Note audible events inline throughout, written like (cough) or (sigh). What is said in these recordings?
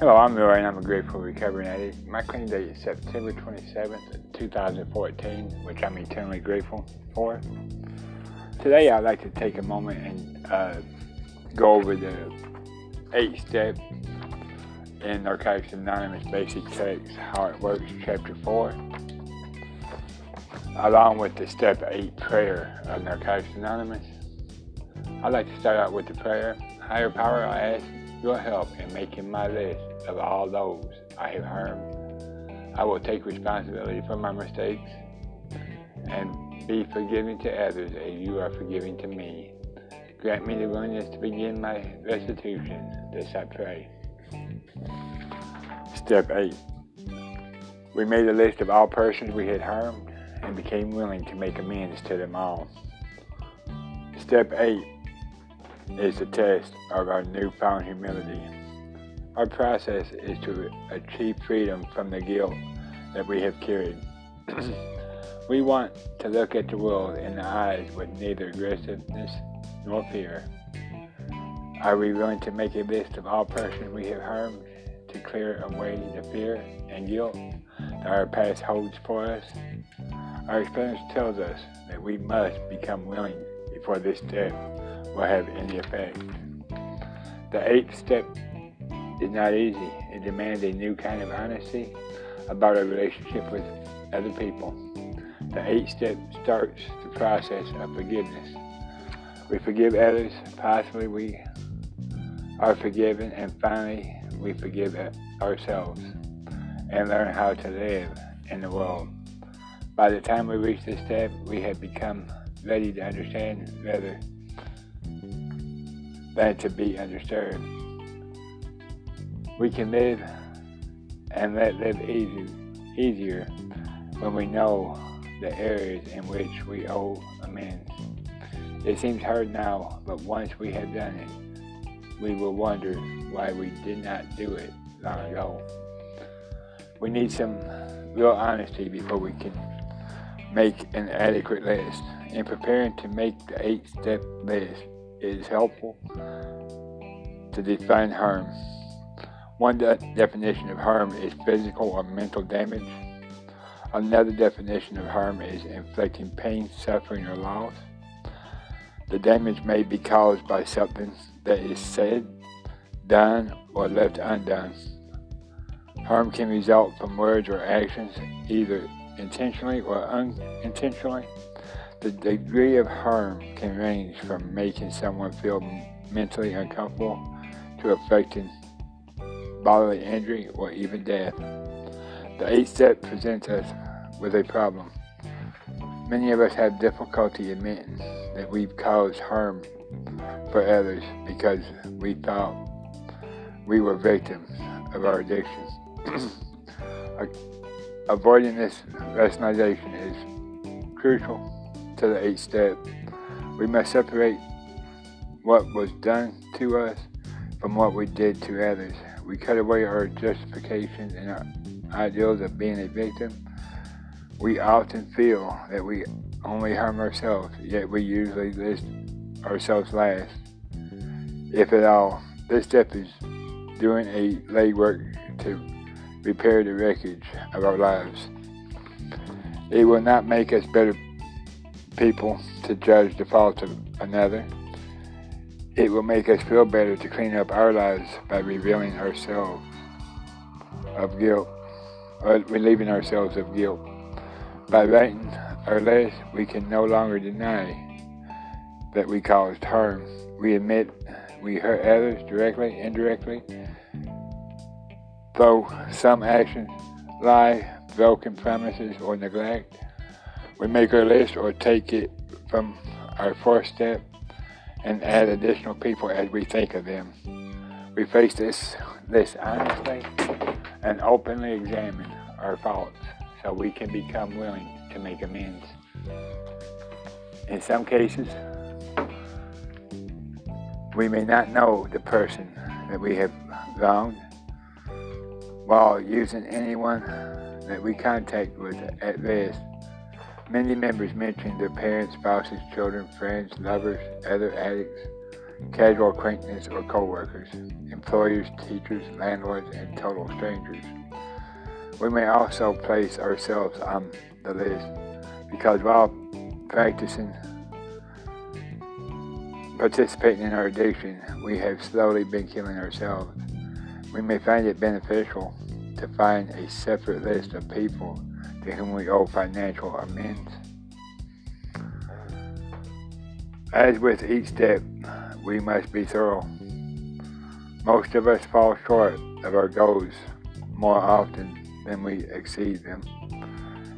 Hello, I'm Roy and I'm a grateful recovering addict. My clean date is September 27th, 2014, which I'm eternally grateful for. Today I'd like to take a moment and uh, go over the eight steps in Narcotics Anonymous Basic Text, How It Works, Chapter 4, along with the Step 8 prayer of Narcotics Anonymous. I'd like to start out with the prayer. Higher power, I ask your help in making my list of all those I have harmed. I will take responsibility for my mistakes and be forgiving to others as you are forgiving to me. Grant me the willingness to begin my restitution. This I pray. Step 8. We made a list of all persons we had harmed and became willing to make amends to them all. Step 8 is the test of our newfound humility. Our process is to achieve freedom from the guilt that we have carried. (clears throat) we want to look at the world in the eyes with neither aggressiveness nor fear. Are we willing to make a list of all persons we have harmed to clear away the fear and guilt that our past holds for us? Our experience tells us that we must become willing before this step will have any effect. The eighth step is not easy. It demands a new kind of honesty about our relationship with other people. The eighth step starts the process of forgiveness. We forgive others, possibly we are forgiven, and finally we forgive ourselves and learn how to live in the world. By the time we reach this step, we have become ready to understand rather than to be understood. We can live and let live easy, easier when we know the areas in which we owe amends. It seems hard now, but once we have done it, we will wonder why we did not do it long ago. We need some real honesty before we can make an adequate list. In preparing to make the eight step list, is helpful to define harm. One de- definition of harm is physical or mental damage. Another definition of harm is inflicting pain, suffering, or loss. The damage may be caused by something that is said, done, or left undone. Harm can result from words or actions, either intentionally or unintentionally. The degree of harm can range from making someone feel mentally uncomfortable to affecting bodily injury or even death. The eighth step presents us with a problem. Many of us have difficulty admitting that we've caused harm for others because we thought we were victims of our addictions. (clears throat) Avoiding this rationalization is crucial to the eighth step. We must separate what was done to us from what we did to others. We cut away our justifications and our ideals of being a victim. We often feel that we only harm ourselves, yet we usually list ourselves last. If at all, this step is doing a legwork to repair the wreckage of our lives. It will not make us better people to judge the faults of another. It will make us feel better to clean up our lives by revealing ourselves of guilt, or relieving ourselves of guilt. By writing our list, we can no longer deny that we caused harm. We admit we hurt others directly, indirectly, though some actions lie, broken promises, or neglect. We make our list or take it from our first step and add additional people as we think of them. We face this this honestly and openly examine our faults so we can become willing to make amends. In some cases, we may not know the person that we have wronged while using anyone that we contact with at risk Many members mentioned their parents, spouses, children, friends, lovers, other addicts, casual acquaintances or co-workers, employers, teachers, landlords, and total strangers. We may also place ourselves on the list because while practicing participating in our addiction, we have slowly been killing ourselves. We may find it beneficial to find a separate list of people to whom we owe financial amends. As with each step, we must be thorough. Most of us fall short of our goals more often than we exceed them.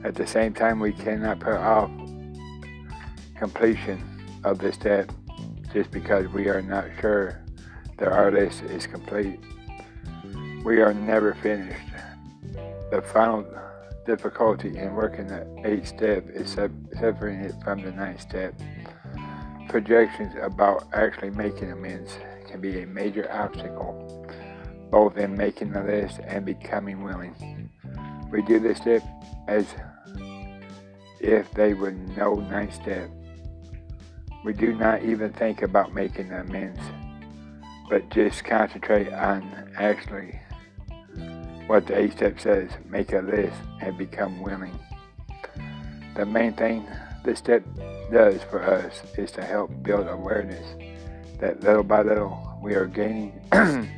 At the same time, we cannot put off completion of this step just because we are not sure that our list is complete. We are never finished. The final difficulty in working the eighth step is separating it from the ninth step. Projections about actually making amends can be a major obstacle, both in making the list and becoming willing. We do this step as if they were no ninth step. We do not even think about making amends, but just concentrate on actually what the eighth step says make a list and become willing. The main thing this step does for us is to help build awareness that little by little we are gaining (clears throat)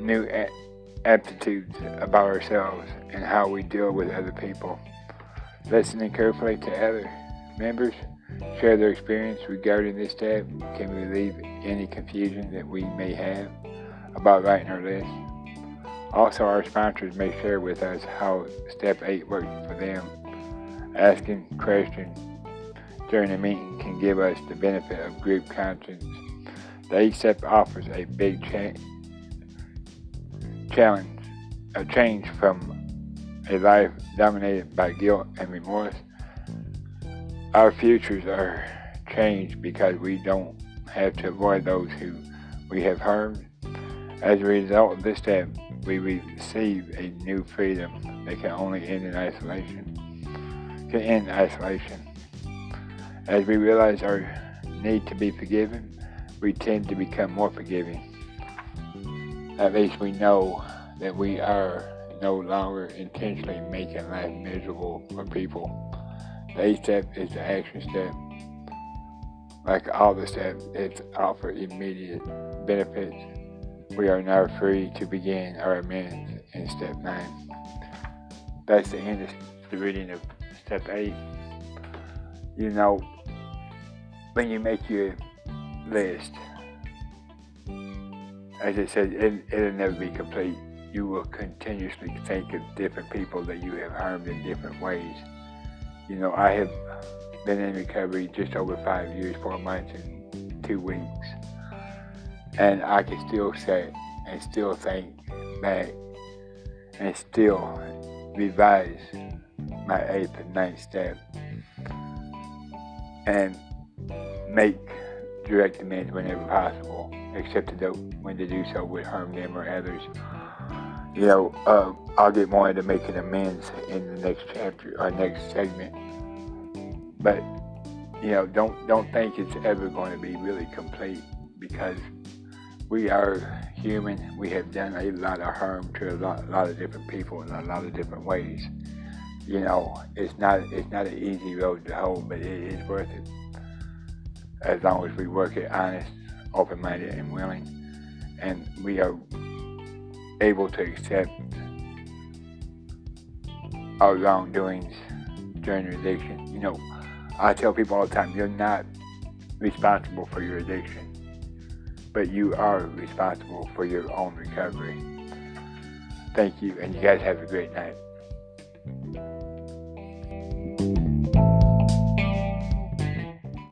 new aptitudes about ourselves and how we deal with other people. Listening carefully to other members share their experience regarding this step can relieve any confusion that we may have about writing our list. Also, our sponsors may share with us how Step 8 works for them. Asking questions during the meeting can give us the benefit of group conscience. The 8 step offers a big cha- challenge, a change from a life dominated by guilt and remorse. Our futures are changed because we don't have to avoid those who we have harmed as a result of this step, we receive a new freedom that can only end in isolation. Can end isolation. As we realize our need to be forgiven, we tend to become more forgiving. At least we know that we are no longer intentionally making life miserable for people. The eighth step is the action step. Like all the steps, it offers immediate benefits we are now free to begin our amends in step 9. That's the end of the reading of step 8. You know, when you make your list, as I said, it, it'll never be complete. You will continuously think of different people that you have harmed in different ways. You know, I have been in recovery just over five years, four months, and two weeks. And I can still say and still think back and still revise my eighth and ninth step and make direct amends whenever possible, except to when to do so would harm them or others. You know, uh, I'll get more into making amends in the next chapter or next segment. But you know, don't don't think it's ever going to be really complete because we are human. We have done a lot of harm to a lot, a lot of different people in a lot of different ways. You know, it's not it's not an easy road to hoe, but it is worth it. As long as we work it honest, open-minded, and willing, and we are able to accept our wrongdoings during addiction. You know, I tell people all the time, you're not responsible for your addiction but you are responsible for your own recovery. Thank you, and you guys have a great night.